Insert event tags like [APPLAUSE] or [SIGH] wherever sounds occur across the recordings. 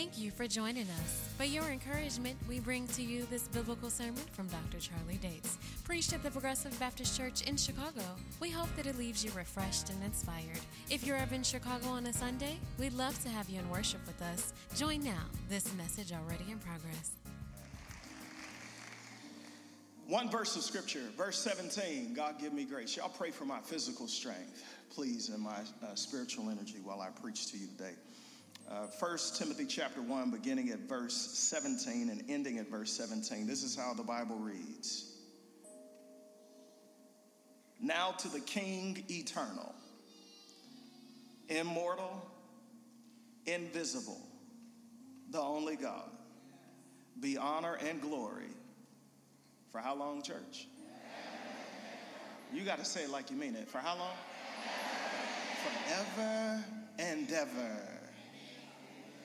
Thank you for joining us. For your encouragement, we bring to you this biblical sermon from Dr. Charlie Dates, preached at the Progressive Baptist Church in Chicago. We hope that it leaves you refreshed and inspired. If you're ever in Chicago on a Sunday, we'd love to have you in worship with us. Join now. This message already in progress. One verse of scripture, verse 17 God give me grace. Y'all pray for my physical strength, please, and my uh, spiritual energy while I preach to you today. Uh, 1 Timothy chapter 1, beginning at verse 17 and ending at verse 17. This is how the Bible reads Now to the King eternal, immortal, invisible, the only God, be honor and glory. For how long, church? You got to say it like you mean it. For how long? Forever and ever.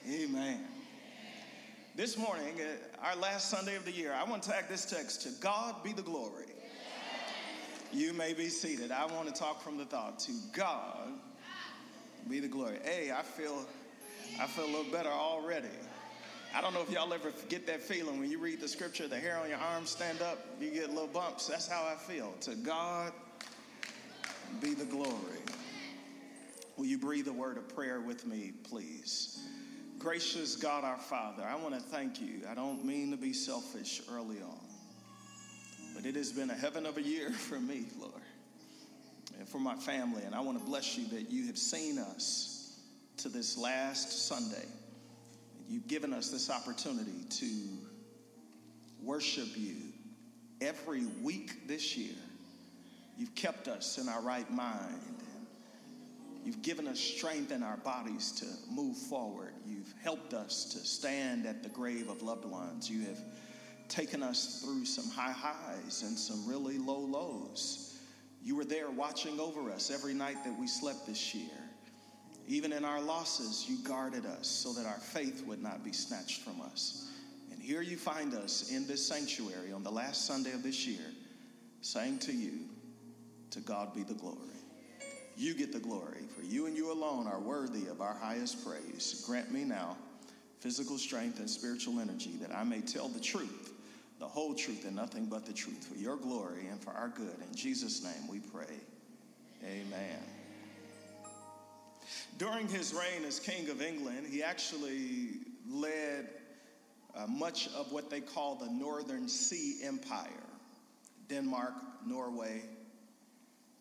Amen. This morning, uh, our last Sunday of the year, I want to tag this text to God be the glory. You may be seated. I want to talk from the thought to God be the glory. Hey, I feel I feel a little better already. I don't know if y'all ever get that feeling when you read the scripture, the hair on your arms stand up, you get little bumps. That's how I feel. To God be the glory. Will you breathe a word of prayer with me, please? Gracious God our Father, I want to thank you. I don't mean to be selfish early on, but it has been a heaven of a year [LAUGHS] for me, Lord, and for my family. And I want to bless you that you have seen us to this last Sunday. You've given us this opportunity to worship you every week this year. You've kept us in our right mind. You've given us strength in our bodies to move forward. You've helped us to stand at the grave of loved ones. You have taken us through some high highs and some really low lows. You were there watching over us every night that we slept this year. Even in our losses, you guarded us so that our faith would not be snatched from us. And here you find us in this sanctuary on the last Sunday of this year, saying to you, To God be the glory. You get the glory, for you and you alone are worthy of our highest praise. Grant me now physical strength and spiritual energy that I may tell the truth, the whole truth, and nothing but the truth for your glory and for our good. In Jesus' name we pray. Amen. During his reign as King of England, he actually led uh, much of what they call the Northern Sea Empire Denmark, Norway,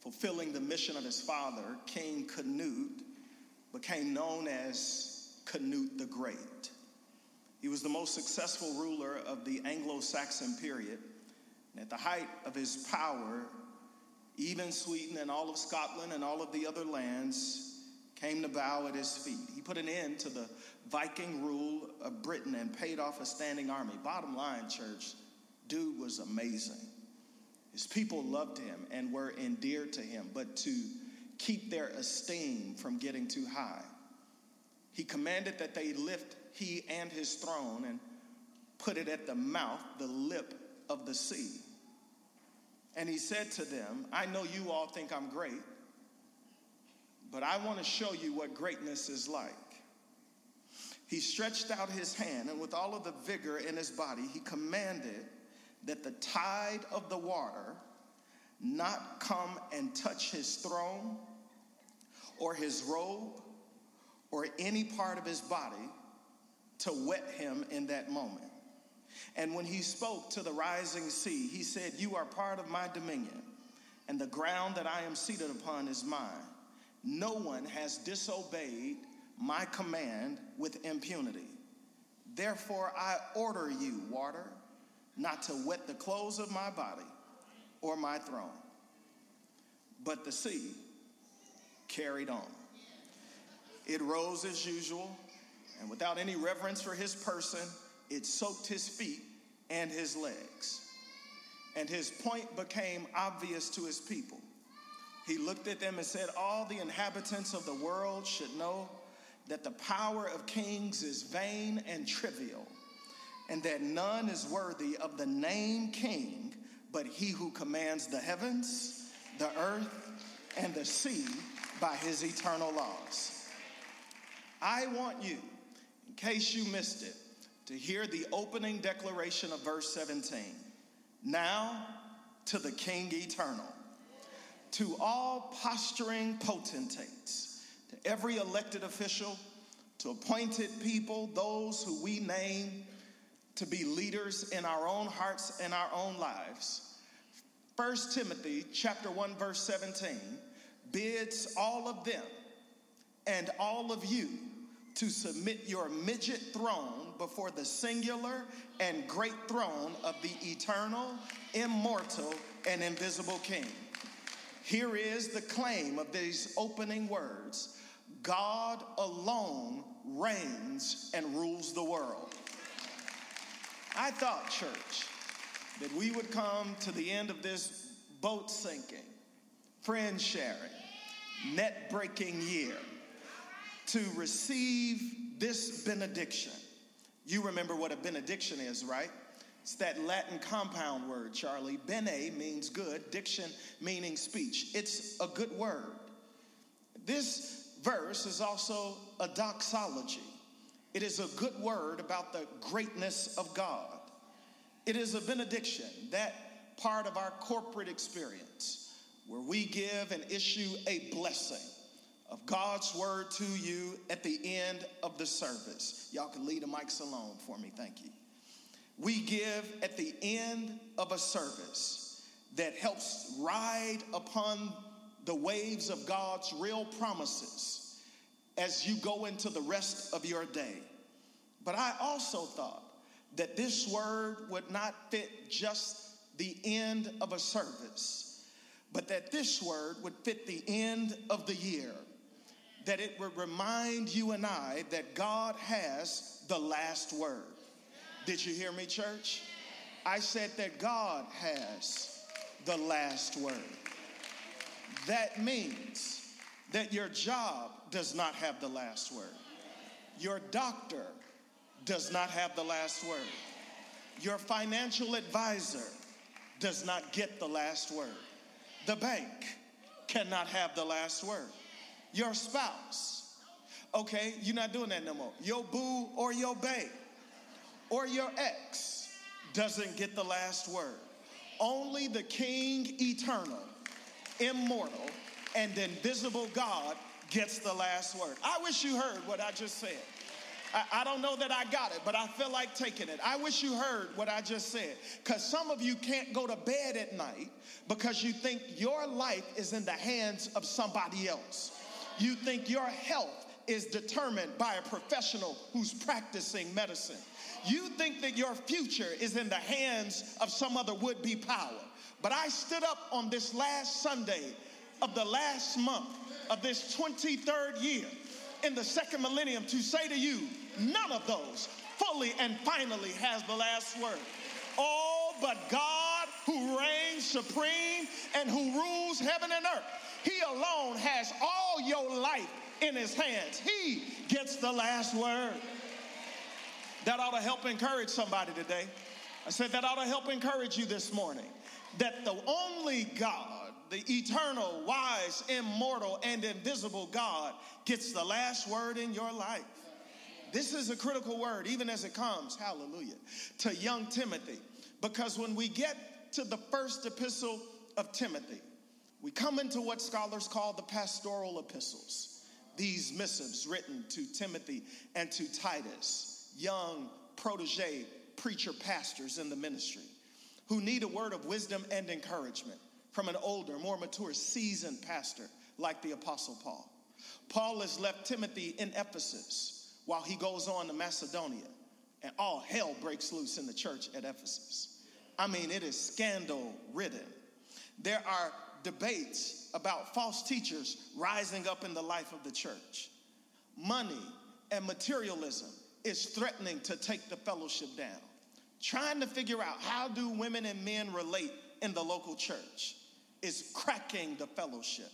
fulfilling the mission of his father, King Canute became known as Canute the Great. He was the most successful ruler of the Anglo Saxon period. And at the height of his power, even Sweden and all of Scotland and all of the other lands came to bow at his feet. He put an end to the Viking rule of Britain and paid off a standing army. Bottom line, church, dude was amazing. His people loved him and were endeared to him, but to keep their esteem from getting too high, he commanded that they lift he and his throne and put it at the mouth, the lip of the sea. And he said to them, I know you all think I'm great, but I want to show you what greatness is like. He stretched out his hand, and with all of the vigor in his body, he commanded that the tide of the water not come and touch his throne or his robe or any part of his body to wet him in that moment. And when he spoke to the rising sea, he said, You are part of my dominion, and the ground that I am seated upon is mine. No one has disobeyed my command with impunity. Therefore, I order you, water, not to wet the clothes of my body or my throne. But the sea carried on. It rose as usual, and without any reverence for his person, it soaked his feet and his legs. And his point became obvious to his people. He looked at them and said, All the inhabitants of the world should know that the power of kings is vain and trivial and that none is worthy of the name king but he who commands the heavens, the earth, and the sea by his eternal laws. I want you, in case you missed it, to hear the opening declaration of verse 17. Now to the King eternal, to all posturing potentates, to every elected official, to appointed people, those who we name to be leaders in our own hearts and our own lives. 1 Timothy chapter 1 verse 17 bids all of them and all of you to submit your midget throne before the singular and great throne of the eternal, immortal, and invisible King. Here is the claim of these opening words God alone reigns and rules the world. I thought, church, that we would come to the end of this boat sinking, friend sharing, net breaking year to receive this benediction. You remember what a benediction is, right? It's that Latin compound word, Charlie. Bene means good, diction meaning speech. It's a good word. This verse is also a doxology. It is a good word about the greatness of God. It is a benediction, that part of our corporate experience where we give and issue a blessing of God's word to you at the end of the service. Y'all can leave the mics alone for me, thank you. We give at the end of a service that helps ride upon the waves of God's real promises as you go into the rest of your day. But I also thought that this word would not fit just the end of a service, but that this word would fit the end of the year that it would remind you and I that God has the last word. Did you hear me, church? I said that God has the last word. That means that your job does not have the last word. Your doctor does not have the last word. Your financial advisor does not get the last word. The bank cannot have the last word your spouse. Okay, you're not doing that no more. Your boo or your babe or your ex doesn't get the last word. Only the King eternal, immortal, and invisible God gets the last word. I wish you heard what I just said. I, I, don't know that I got it, but I feel like taking it. I wish you heard what I just said. Because some of you can't go to bed at night because you think your life is in the hands of somebody else. You think your health is determined by a professional who's practicing medicine. You think that your future is in the hands of some other would be power. But I stood up on this last Sunday of the last month of this 23rd year in the second millennium to say to you, none of those fully and finally has the last word. All but God who reigns supreme and who rules heaven and earth he alone has all your life in his hands. He gets the last word. That ought to help encourage somebody today. I said that ought to help encourage you this morning. That the only God, the eternal, wise, immortal, and invisible God, gets the last word in your life. This is a critical word, even as it comes, hallelujah, to young Timothy. Because when we get to the first epistle of Timothy, we come into what scholars call the pastoral epistles, these missives written to Timothy and to Titus, young protege preacher pastors in the ministry, who need a word of wisdom and encouragement from an older, more mature, seasoned pastor like the Apostle Paul. Paul has left Timothy in Ephesus while he goes on to Macedonia, and all hell breaks loose in the church at Ephesus. I mean, it is scandal ridden. There are debates about false teachers rising up in the life of the church. Money and materialism is threatening to take the fellowship down. Trying to figure out how do women and men relate in the local church is cracking the fellowship.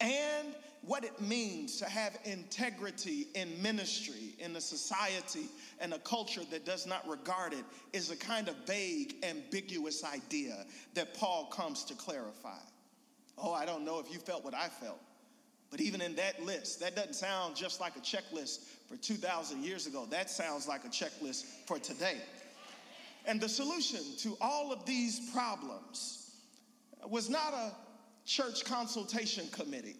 And what it means to have integrity in ministry, in a society and a culture that does not regard it is a kind of vague, ambiguous idea that Paul comes to clarify. Oh, I don't know if you felt what I felt. But even in that list, that doesn't sound just like a checklist for 2,000 years ago. That sounds like a checklist for today. And the solution to all of these problems was not a church consultation committee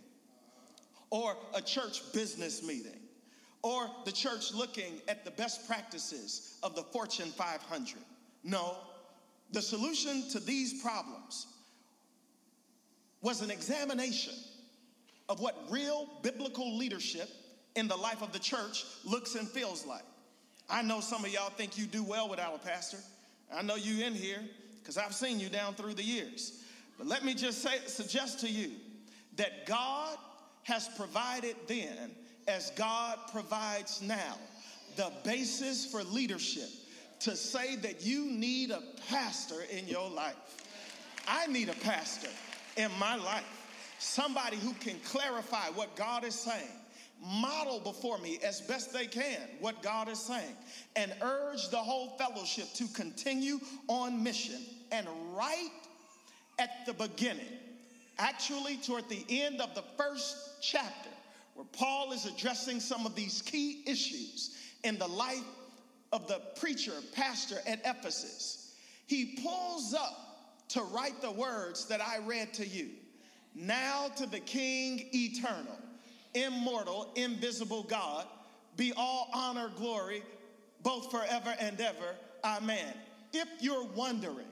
or a church business meeting or the church looking at the best practices of the Fortune 500. No, the solution to these problems was an examination of what real biblical leadership in the life of the church looks and feels like. I know some of y'all think you do well without a pastor. I know you in here because I've seen you down through the years. But let me just say, suggest to you that God has provided then, as God provides now, the basis for leadership to say that you need a pastor in your life. I need a pastor in my life, somebody who can clarify what God is saying, model before me as best they can what God is saying, and urge the whole fellowship to continue on mission. And right at the beginning, actually toward the end of the first chapter, where Paul is addressing some of these key issues in the life of the preacher, pastor at Ephesus, he pulls up to write the words that I read to you. Now to the King eternal, immortal, invisible God, be all honor, glory, both forever and ever. Amen. If you're wondering,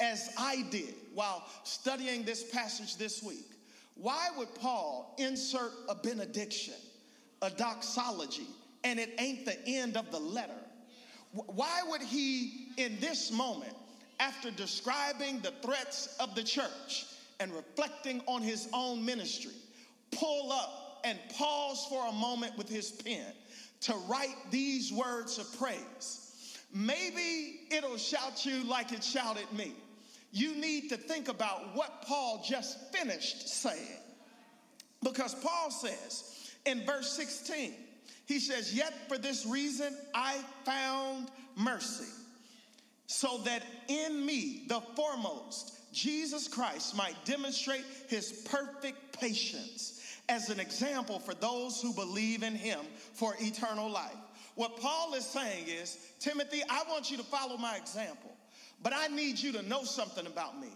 as I did while studying this passage this week, why would Paul insert a benediction, a doxology, and it ain't the end of the letter? Why would he, in this moment, after describing the threats of the church and reflecting on his own ministry, pull up and pause for a moment with his pen to write these words of praise? Maybe it'll shout you like it shouted me. You need to think about what Paul just finished saying. Because Paul says in verse 16, he says, Yet for this reason I found mercy, so that in me, the foremost, Jesus Christ might demonstrate his perfect patience as an example for those who believe in him for eternal life. What Paul is saying is, Timothy, I want you to follow my example, but I need you to know something about me.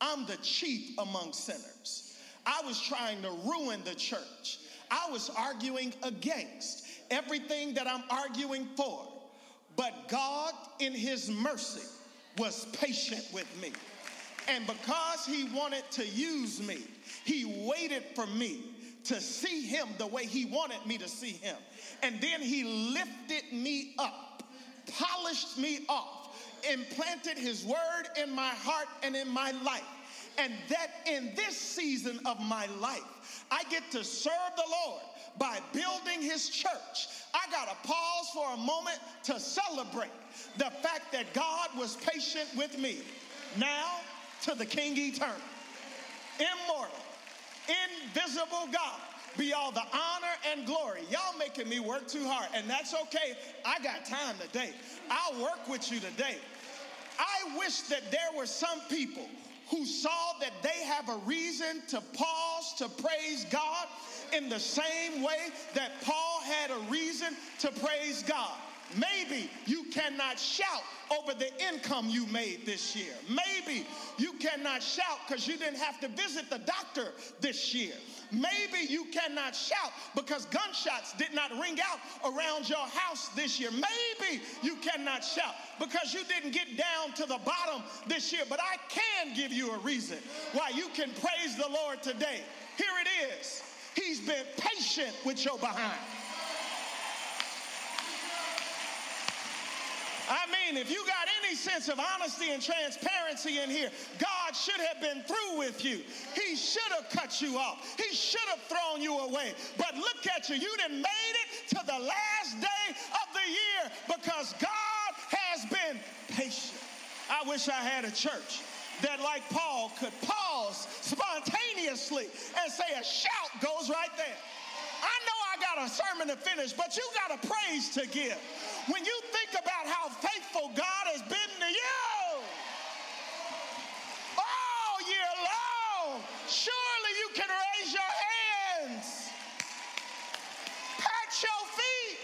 I'm the chief among sinners. I was trying to ruin the church. I was arguing against everything that I'm arguing for. But God, in His mercy, was patient with me. And because He wanted to use me, He waited for me to see Him the way He wanted me to see Him. And then He lifted me up, polished me off, implanted His word in my heart and in my life. And that in this season of my life, I get to serve the Lord by building his church. I got to pause for a moment to celebrate the fact that God was patient with me. Now to the King eternal, immortal, invisible God be all the honor and glory. Y'all making me work too hard, and that's okay. I got time today. I'll work with you today. I wish that there were some people who saw that they have a reason to pause to praise God in the same way that Paul had a reason to praise God. Maybe you cannot shout over the income you made this year. Maybe you cannot shout because you didn't have to visit the doctor this year. Maybe you cannot shout because gunshots did not ring out around your house this year. Maybe you cannot shout because you didn't get down to the bottom this year. But I can give you a reason why you can praise the Lord today. Here it is. He's been patient with your behind. I mean, if you got any sense of honesty and transparency in here, God should have been through with you. He should have cut you off. He should have thrown you away. But look at you. You didn't made it to the last day of the year because God has been patient. I wish I had a church that, like Paul, could pause spontaneously and say, A shout goes right there. I know I got a sermon to finish, but you got a praise to give. When you think about how faithful God has been to you all year long, surely you can raise your hands, pat your feet,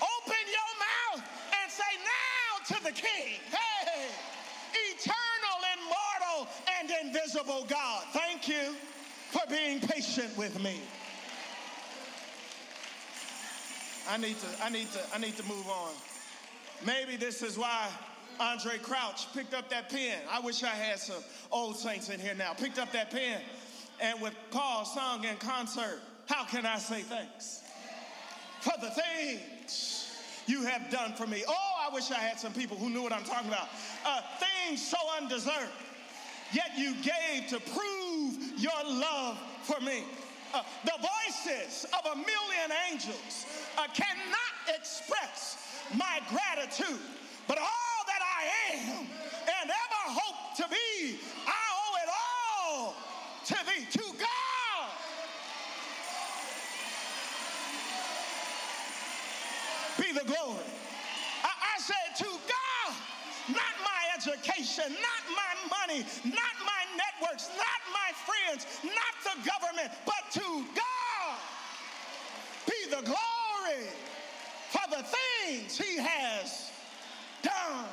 open your mouth, and say, Now to the King. Hey, eternal, immortal, and invisible God. Thank you for being patient with me. I need to, I need to, I need to move on. Maybe this is why Andraé Crouch picked up that pen. I wish I had some old saints in here now. Picked up that pen and with Paul sung in concert, How can I say thanks for the things you have done for me? Oh, I wish I had some people who knew what I'm talking about. Uh, things so undeserved, yet you gave to prove your love for me. The voices of a million angels uh, cannot express my gratitude, but all that I am and ever hope to be, I owe it all to thee, to God. Be the glory. I, I said, to God, education, not my money, not my networks, not my friends, not the government, but to God be the glory for the things he has done.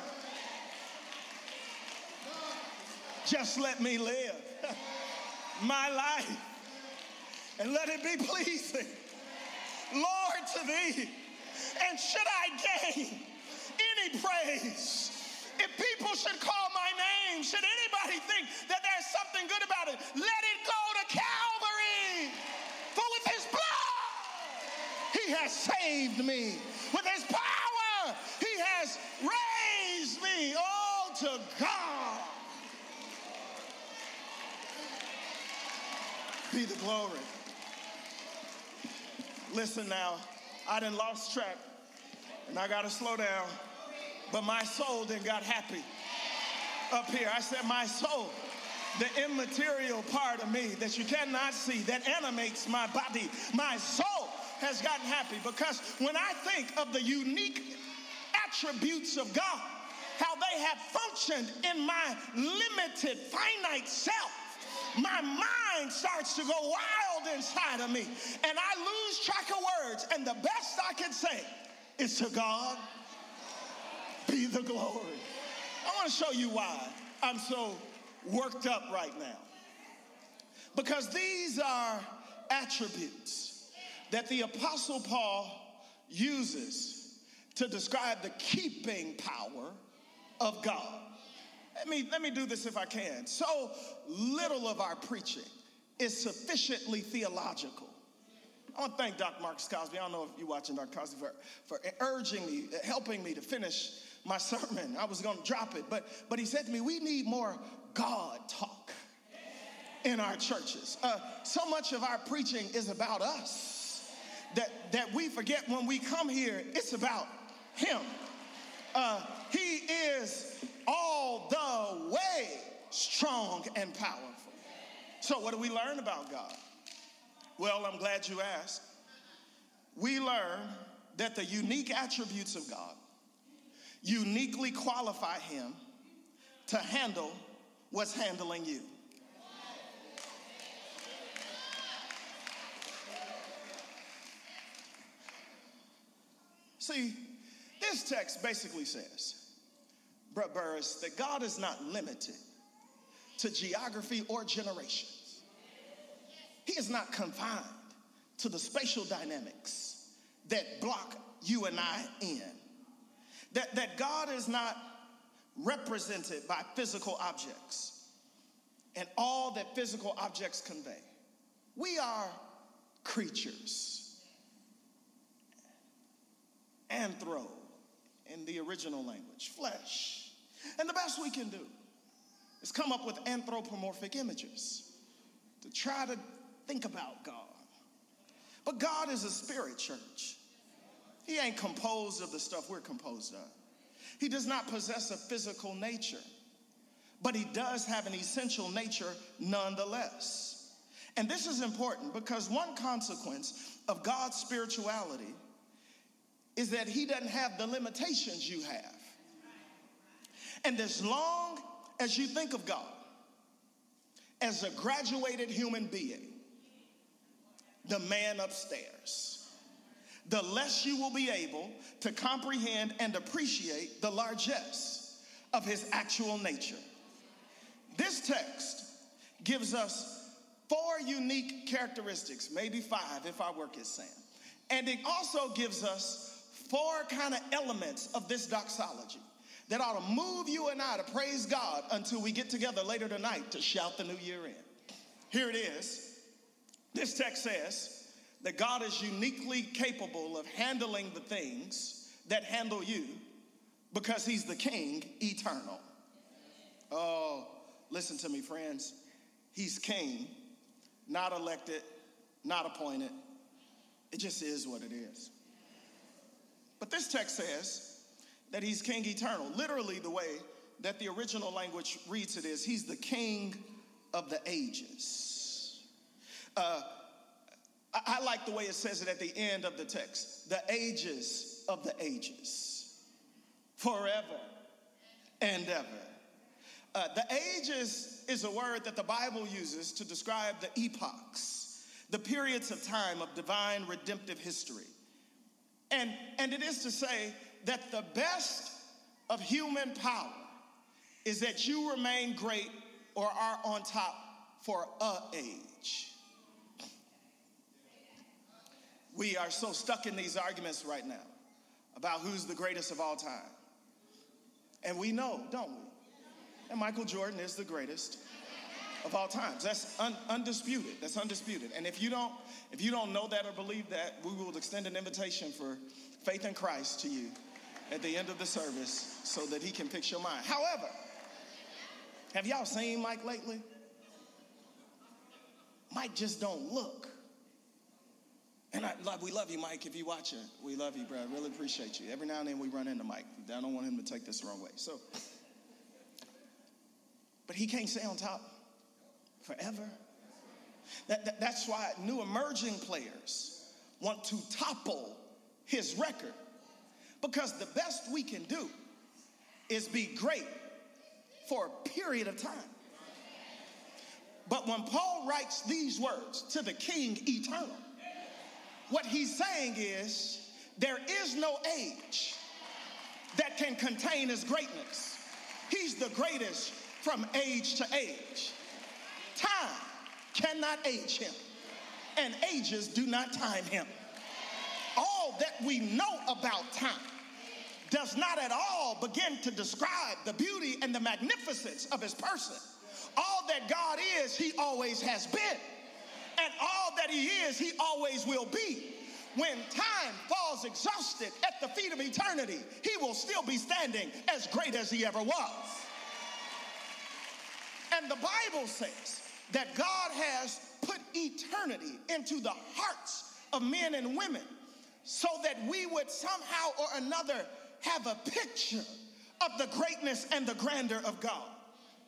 Just let me live [LAUGHS] my life and let it be pleasing, Lord, to thee. And should I gain any praise, if people should call my name, should anybody think that there's something good about it, let it go to Calvary. For with his blood, he has saved me. With his power, he has raised me. Oh, to God be the glory. Listen now, I done lost track and I gotta slow down, but my soul then got happy up here. I said, My soul, the immaterial part of me that you cannot see, that animates my body, my soul has gotten happy because when I think of the unique attributes of God, how they have functioned in my limited, finite self, my mind starts to go wild inside of me and I lose track of words. And the best I can say is to God the glory. I want to show you why I'm so worked up right now. Because these are attributes that the Apostle Paul uses to describe the keeping power of God. Let me, let me do this if I can. So little of our preaching is sufficiently theological. I want to thank Dr. Marcus Cosby. I don't know if you're watching Dr. Cosby for, for urging me, helping me to finish my sermon. I was going to drop it, but, but he said to me, We need more God talk in our churches. Uh, so much of our preaching is about us that, that we forget when we come here, it's about Him. Uh, he is all the way strong and powerful. So, what do we learn about God? Well, I'm glad you asked. We learn that the unique attributes of God uniquely qualify Him to handle what's handling you. See, this text basically says, Brett Burris, that God is not limited to geography or generations. He is not confined to the spatial dynamics that block you and I in. That, that God is not represented by physical objects and all that physical objects convey. We are creatures. Anthro in the original language, flesh. And the best we can do is come up with anthropomorphic images to try to think about God. But God is a spirit church. He ain't composed of the stuff we're composed of. He does not possess a physical nature, but he does have an essential nature nonetheless. And this is important because one consequence of God's spirituality is that he doesn't have the limitations you have. And as long as you think of God as a graduated human being, the man upstairs, the less you will be able to comprehend and appreciate the largesse of his actual nature. This text gives us four unique characteristics, maybe five if our work is sand. And it also gives us four kind of elements of this doxology that ought to move you and I to praise God until we get together later tonight to shout the new year in. Here it is. This text says that God is uniquely capable of handling the things that handle you because he's the king eternal. Oh, listen to me, friends. He's king, not elected, not appointed. It just is what it is. But this text says that he's king eternal. Literally, the way that the original language reads it is he's the king of the ages. Uh, I, I like the way it says it at the end of the text the ages of the ages, forever and ever. Uh, the ages is a word that the Bible uses to describe the epochs, the periods of time of divine redemptive history. And, and it is to say that the best of human power is that you remain great or are on top for a age. We are so stuck in these arguments right now about who's the greatest of all time. And we know, don't we? And Michael Jordan is the greatest of all times. That's un- undisputed. That's undisputed. And if you don't, if you don't know that or believe that, we will extend an invitation for faith in Christ to you at the end of the service so that he can fix your mind. However, have y'all seen Mike lately? Mike just don't look. And I love, we love you, Mike, if you watch it. We love you, bro. Really appreciate you. Every now and then we run into Mike. I don't want him to take this the wrong way. So, but he can't stay on top forever. That, that, that's why new emerging players want to topple his record. Because the best we can do is be great for a period of time. But when Paul writes these words to the King eternal, what he's saying is there is no age that can contain his greatness. He's the greatest from age to age. Time cannot age him, and ages do not time him. All that we know about time does not at all begin to describe the beauty and the magnificence of his person. All that God is, he always has been. And all that he is, he always will be. When time falls exhausted at the feet of eternity, he will still be standing as great as he ever was. And the Bible says that God has put eternity into the hearts of men and women so that we would somehow or another have a picture of the greatness and the grandeur of God.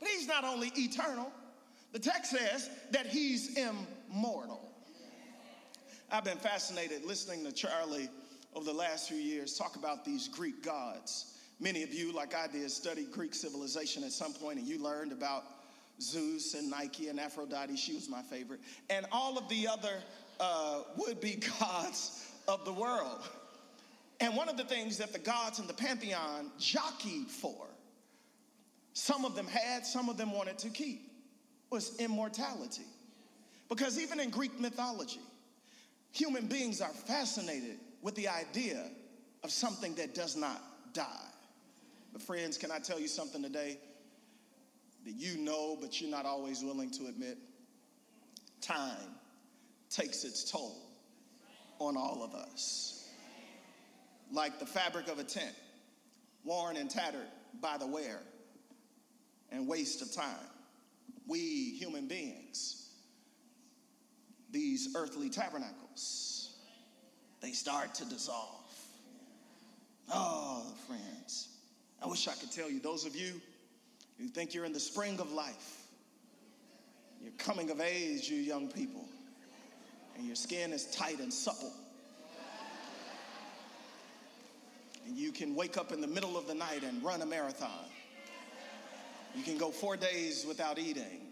But he's not only eternal, the text says that he's immortal. I've been fascinated listening to Charlie over the last few years talk about these Greek gods. Many of you, like I did, studied Greek civilization at some point and you learned about Zeus and Nike and Aphrodite. She was my favorite. And all of the other uh, would be [LAUGHS] gods of the world. And one of the things that the gods in the pantheon jockeyed for, some of them had, some of them wanted to keep, was immortality. Because even in Greek mythology, human beings are fascinated with the idea of something that does not die. But, friends, can I tell you something today that you know, but you're not always willing to admit? Time takes its toll on all of us. Like the fabric of a tent, worn and tattered by the wear and waste of time. We human beings, these earthly tabernacles, they start to dissolve. Oh, friends, I wish I could tell you, those of you who think you're in the spring of life, you're coming of age, you young people and your skin is tight and supple. And you can wake up in the middle of the night and run a marathon. You can go four days without eating.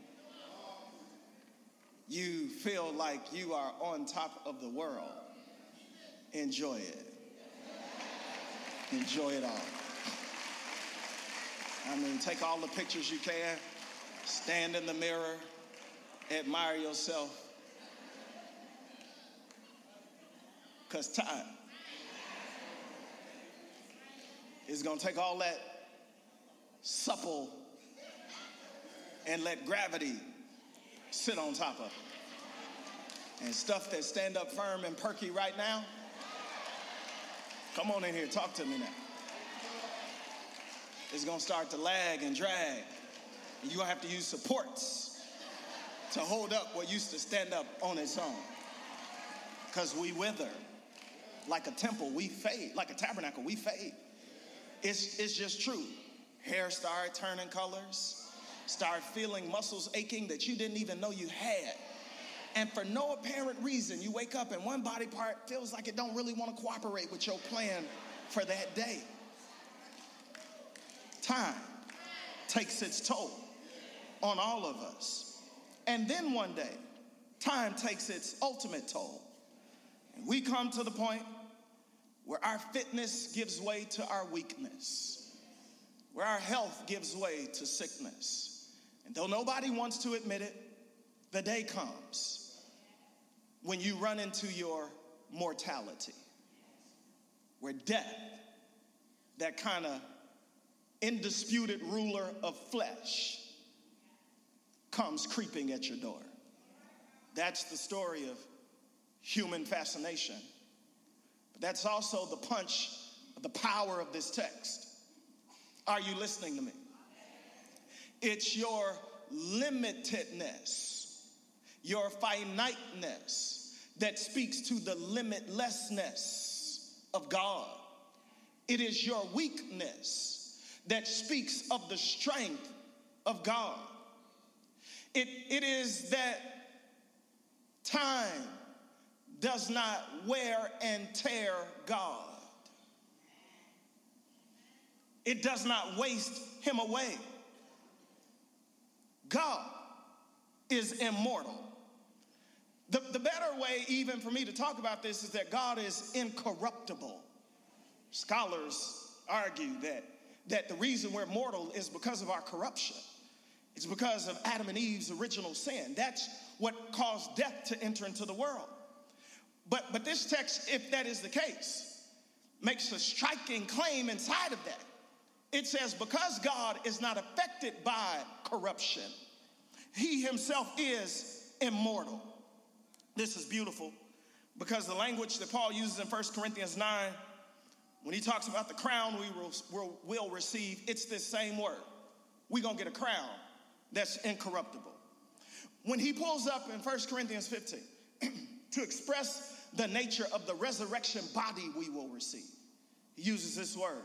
You feel like you are on top of the world. enjoy it. Enjoy it all. I mean, take all the pictures you can, stand in the mirror, admire yourself. Because time is going to take all that supple and let gravity sit on top of. And stuff that stand up firm and perky right now, come on in here, talk to me now. It's gonna start to lag and drag. And you're gonna have to use supports to hold up what used to stand up on its own. Because we wither. Like a temple, we fade. Like a tabernacle, we fade. It's, it's just true. Hair start turning colors start feeling muscles aching that you didn't even know you had. And for no apparent reason, you wake up and one body part feels like it don't really want to cooperate with your plan for that day. Time takes its toll on all of us. And then one day, time takes its ultimate toll. And we come to the point where our fitness gives way to our weakness, where our health gives way to sickness and though nobody wants to admit it, the day comes when you run into your mortality, where death, that kind of indisputed ruler of flesh, comes creeping at your door. That's the story of human fascination. But that's also the punch of the power of this text. Are you listening to me? It's your limitedness, your finiteness that speaks to the limitlessness of God. It is your weakness that speaks of the strength of God. It, it is that time does not wear and tear God. It does not waste him away. God is immortal. The, the better way, even for me to talk about this, is that God is incorruptible. Scholars argue that, that the reason we're mortal is because of our corruption. It's because of Adam and Eve's original sin. That's what caused death to enter into the world. But, but this text, if that is the case, makes a striking claim inside of that. It says, because God is not affected by corruption, he himself is immortal. This is beautiful because the language that Paul uses in 1 Corinthians 9, when he talks about the crown we will, will, will receive, it's this same word. We're going to get a crown that's incorruptible. When he pulls up in 1 Corinthians 15 [CLEARS THROAT] to express the nature of the resurrection body we will receive, he uses this word.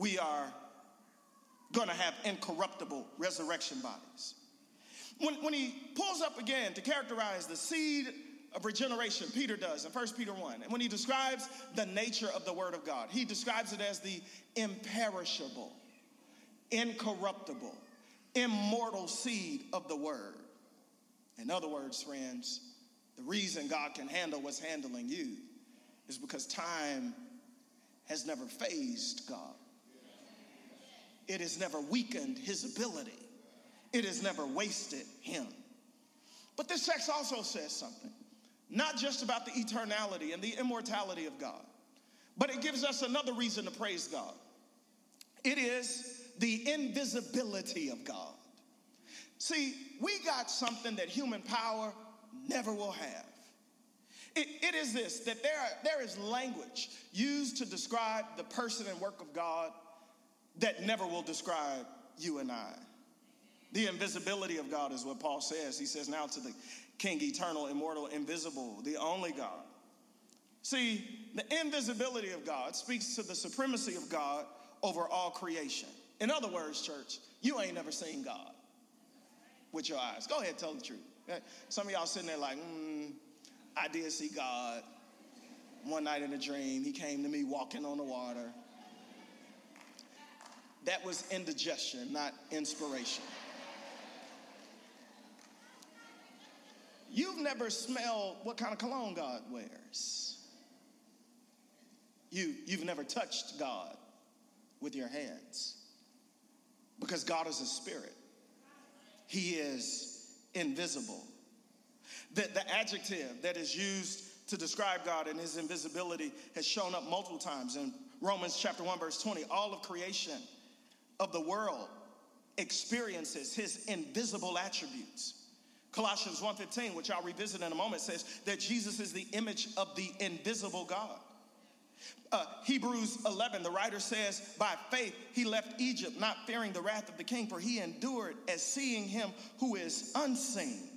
We are going to have incorruptible resurrection bodies. When, when he pulls up again to characterize the seed of regeneration, Peter does in 1 Peter 1, and when he describes the nature of the Word of God, he describes it as the imperishable, incorruptible, immortal seed of the Word. In other words, friends, the reason God can handle what's handling you is because time has never fazed God. It has never weakened his ability it has never wasted him. But this text also says something, not just about the eternality and the immortality of God, but it gives us another reason to praise God. It is the invisibility of God. See, we got something that human power never will have. It, it is this that there, there is language used to describe the person and work of God that never will describe you and I. The invisibility of God is what Paul says. He says, Now to the King, eternal, immortal, invisible, the only God. See, the invisibility of God speaks to the supremacy of God over all creation. In other words, church, you ain't never seen God with your eyes. Go ahead, tell the truth. Some of y'all sitting there like, mm, I did see God one night in a dream. He came to me walking on the water. That was indigestion, not inspiration. You've never smelled what kind of cologne God wears. you, you've never touched God with your hands because God is a spirit, He is invisible. The, the adjective that is used to describe God and His invisibility has shown up multiple times in Romans chapter 1, verse 20. All of creation of the world experiences His invisible attributes. Colossians 1:15, which I'll revisit in a moment, says that Jesus is the image of the invisible God. Uh, Hebrews 11, the writer says, By faith he left Egypt, not fearing the wrath of the king, for he endured as seeing him who is unseen.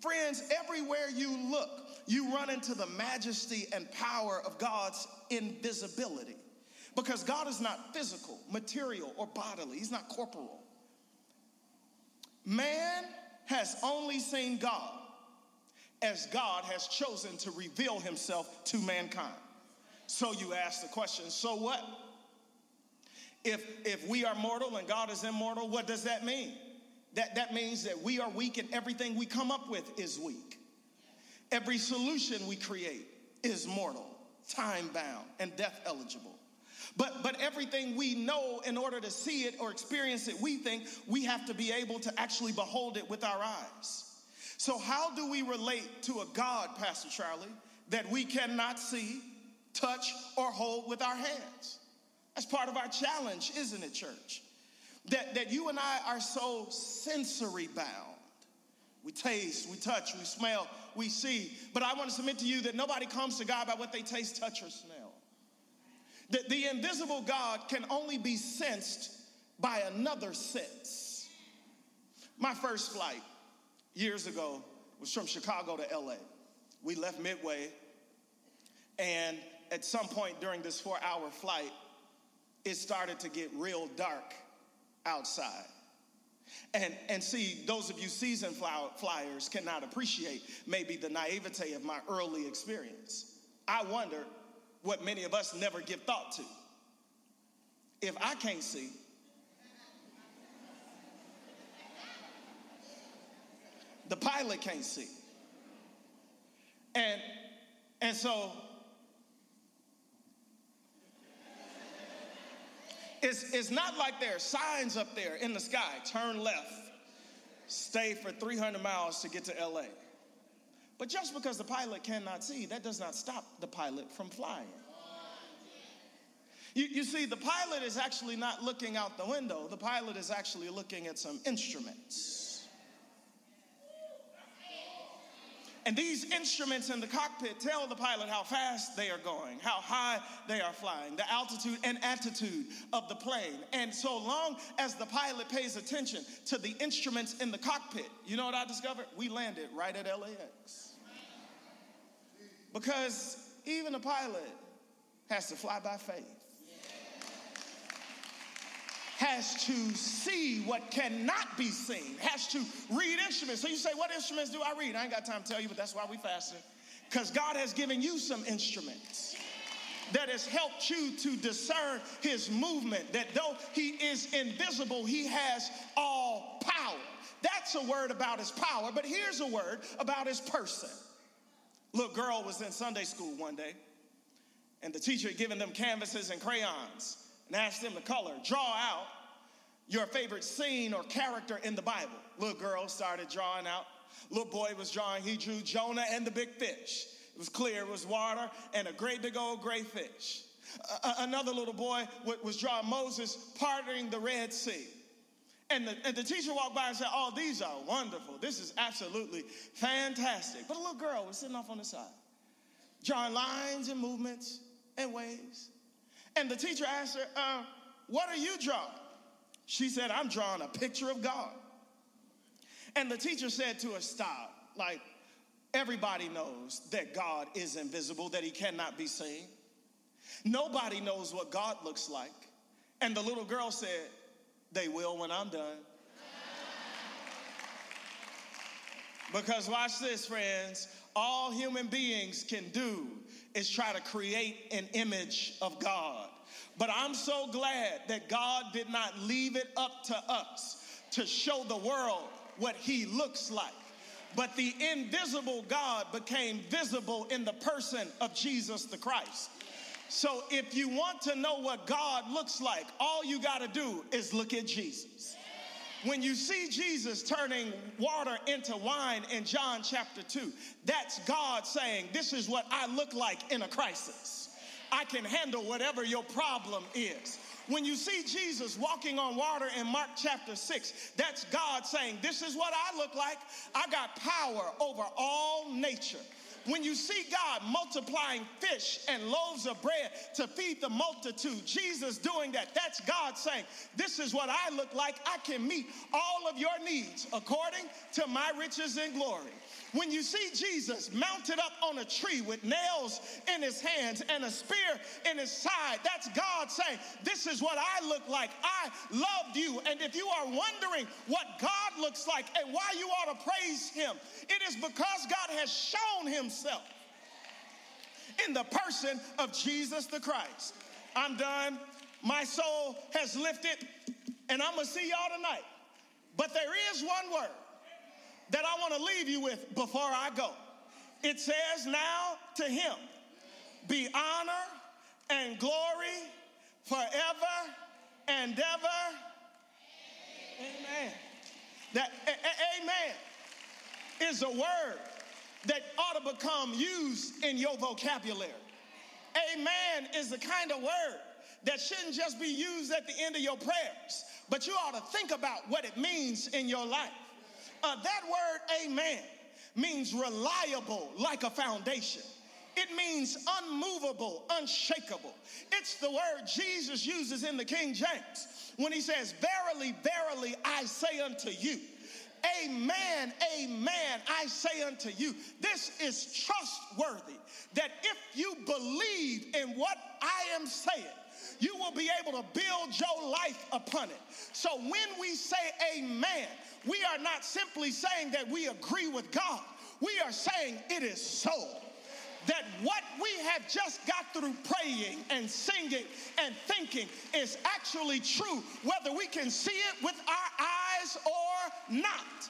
Friends, everywhere you look, you run into the majesty and power of God's invisibility. Because God is not physical, material, or bodily, He's not corporal. Man has only seen God as God has chosen to reveal Himself to mankind. So you ask the question so what? If, if we are mortal and God is immortal, what does that mean? That, that means that we are weak and everything we come up with is weak. Every solution we create is mortal, time bound, and death eligible. But, but everything we know, in order to see it or experience it, we think we have to be able to actually behold it with our eyes. So, how do we relate to a God, Pastor Charlie, that we cannot see, touch, or hold with our hands? That's part of our challenge, isn't it, church? That, that you and I are so sensory bound. We taste, we touch, we smell, we see. But I want to submit to you that nobody comes to God by what they taste, touch, or smell. The, the invisible God can only be sensed by another sense. My first flight years ago was from Chicago to LA. We left Midway, and at some point during this four hour flight, it started to get real dark outside. And, and see, those of you seasoned flyers cannot appreciate maybe the naivete of my early experience. I wondered what many of us never give thought to. If I can't see, the pilot can't see. And and so it's, it's not like there are signs up there in the sky, turn left, stay for 300 miles to get to LA. But just because the pilot cannot see, that does not stop the pilot from flying. You, you, see, the pilot is actually not looking out the window, the pilot is actually looking at some instruments. And these instruments in the cockpit tell the pilot how fast they are going, how high they are flying, the altitude and attitude of the plane. And so long as the pilot pays attention to the instruments in the cockpit, you know what I discovered? We landed right at LAX. Because even a pilot has to fly by faith, has to see what cannot be seen, has to read instruments. So you say, What instruments do I read? I ain't got time to tell you, but that's why we fasting. Because God has given you some instruments that has helped you to discern his movement, that though he is invisible, he has all power. That's a word about his power, but here's a word about his person. Little girl was in Sunday school one day, and the teacher had given them canvases and crayons and asked them to color, draw out your favorite scene or character in the Bible. Little girl started drawing out. Little boy was drawing, he drew Jonah and the big fish. It was clear, it was water and a great big old gray fish. Another little boy was drawing Moses parting the Red Sea. And the, and the teacher walked by and said, Oh, these are wonderful. This is absolutely fantastic. But a little girl was sitting off on the side, drawing lines and movements and waves. And the teacher asked her, uh, What are you drawing? She said, I'm drawing a picture of God. And the teacher said to her, Stop. Like, everybody knows that God is invisible, that he cannot be seen. Nobody knows what God looks like. And the little girl said, they will when I'm done. Because watch this, friends. All human beings can do is try to create an image of God. But I'm so glad that God did not leave it up to us to show the world what he looks like. But the invisible God became visible in the person of Jesus the Christ. So if you want to know what God looks like, all you got to do is look at Jesus. When you see Jesus turning water into wine in John chapter 2, that's God saying, This is what I look like in a crisis. I can handle whatever your problem is. When you see Jesus walking on water in Mark chapter 6, that's God saying, This is what I look like. I got power over all nature. When you see God multiplying fish and loaves of bread to feed the multitude, Jesus doing that, that's God saying, This is what I look like. I can meet all of your needs according to my riches and glory. When you see Jesus mounted up on a tree with nails in his hands and a spear in his side, that's God saying, This is what I look like. I loved you. And if you are wondering what God looks like and why you ought to praise him, it is because God has shown himself in the person of Jesus the Christ. I'm done. My soul has lifted, and I'm going to see y'all tonight. But there is one word that I want to leave you with before I go. It says, Now to him be honor and glory forever and ever. Amen. That a- a- amen is a word that ought to become used in your vocabulary. Amen is the kind of word that shouldn't just be used at the end of your prayers, but you ought to think about what it means in your life. Uh, that word, amen, means reliable like a foundation. It means unmovable, unshakable. It's the word Jesus uses in the King James when he says, Verily, verily, I say unto you. Amen, amen, I say unto you. This is trustworthy that if you believe in what I am saying, you will be able to build your life upon it. So when we say amen, we are not simply saying that we agree with God, we are saying it is so. That what we have just got through praying and singing and thinking is actually true, whether we can see it with our eyes or not.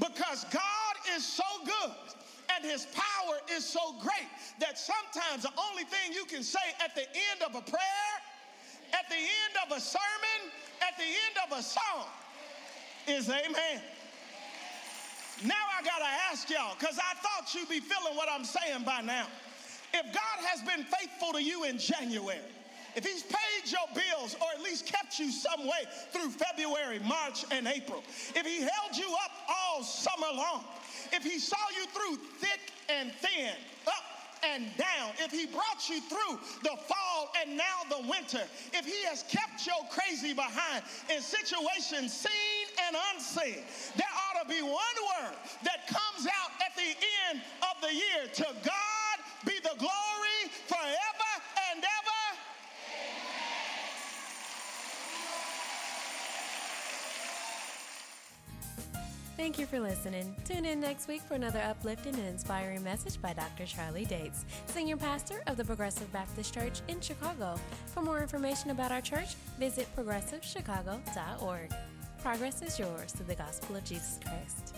Because God is so good and his power is so great that sometimes the only thing you can say at the end of a prayer, at the end of a sermon, at the end of a song is amen. Now I gotta ask y'all, because I thought you'd be feeling what I'm saying by now. If God has been faithful to you in January, if he's paid your bills or at least kept you some way through February, March, and April, if he held you up all summer long, if he saw you through thick and thin, up and down, if he brought you through the fall and now the winter, if he has kept your crazy behind in situations seen and unseen, there ought to be one word that comes out at the end of the year. To God be the glory forever Thank you for listening. Tune in next week for another uplifting and inspiring message by Dr. Charlie Dates, Senior Pastor of the Progressive Baptist Church in Chicago. For more information about our church, visit progressivechicago.org. Progress is yours through the gospel of Jesus Christ.